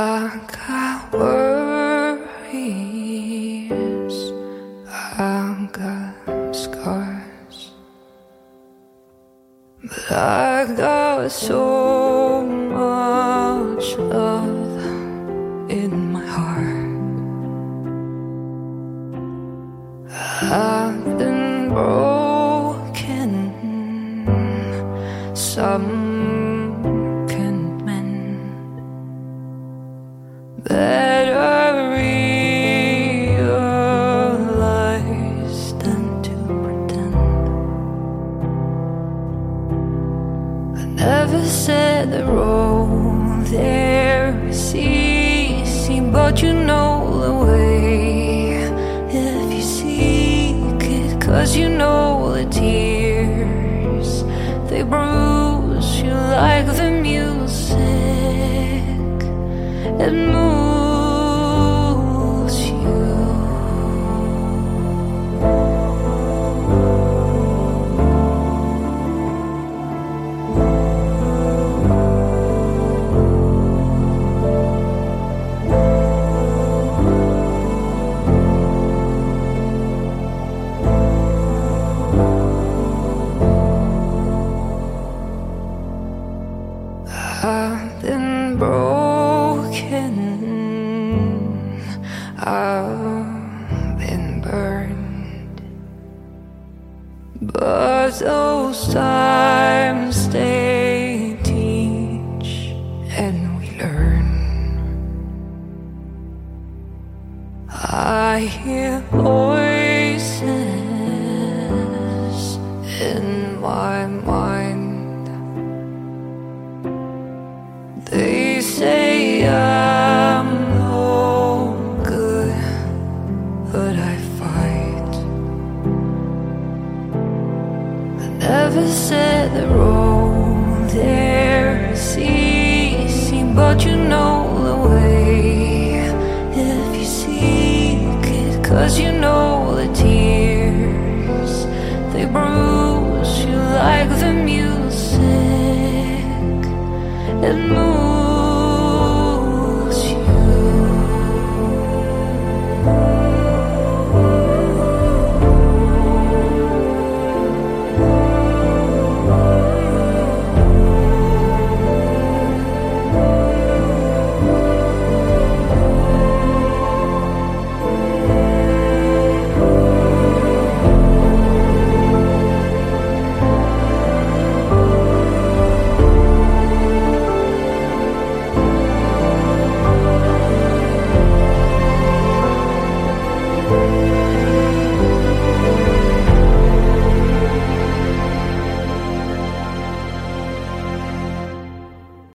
I got worries, I got scars, but I got so much love in my heart. I've been broken, some better realize than to pretend. I never said the road there is easy, but you know the way if you seek it, cause you know the tears they bruise you like the it moves But those times they teach and we learn. I hear voices never said the road there is easy, but you know the way. If you seek it, cause you know the tears they bruise you like the music. It moves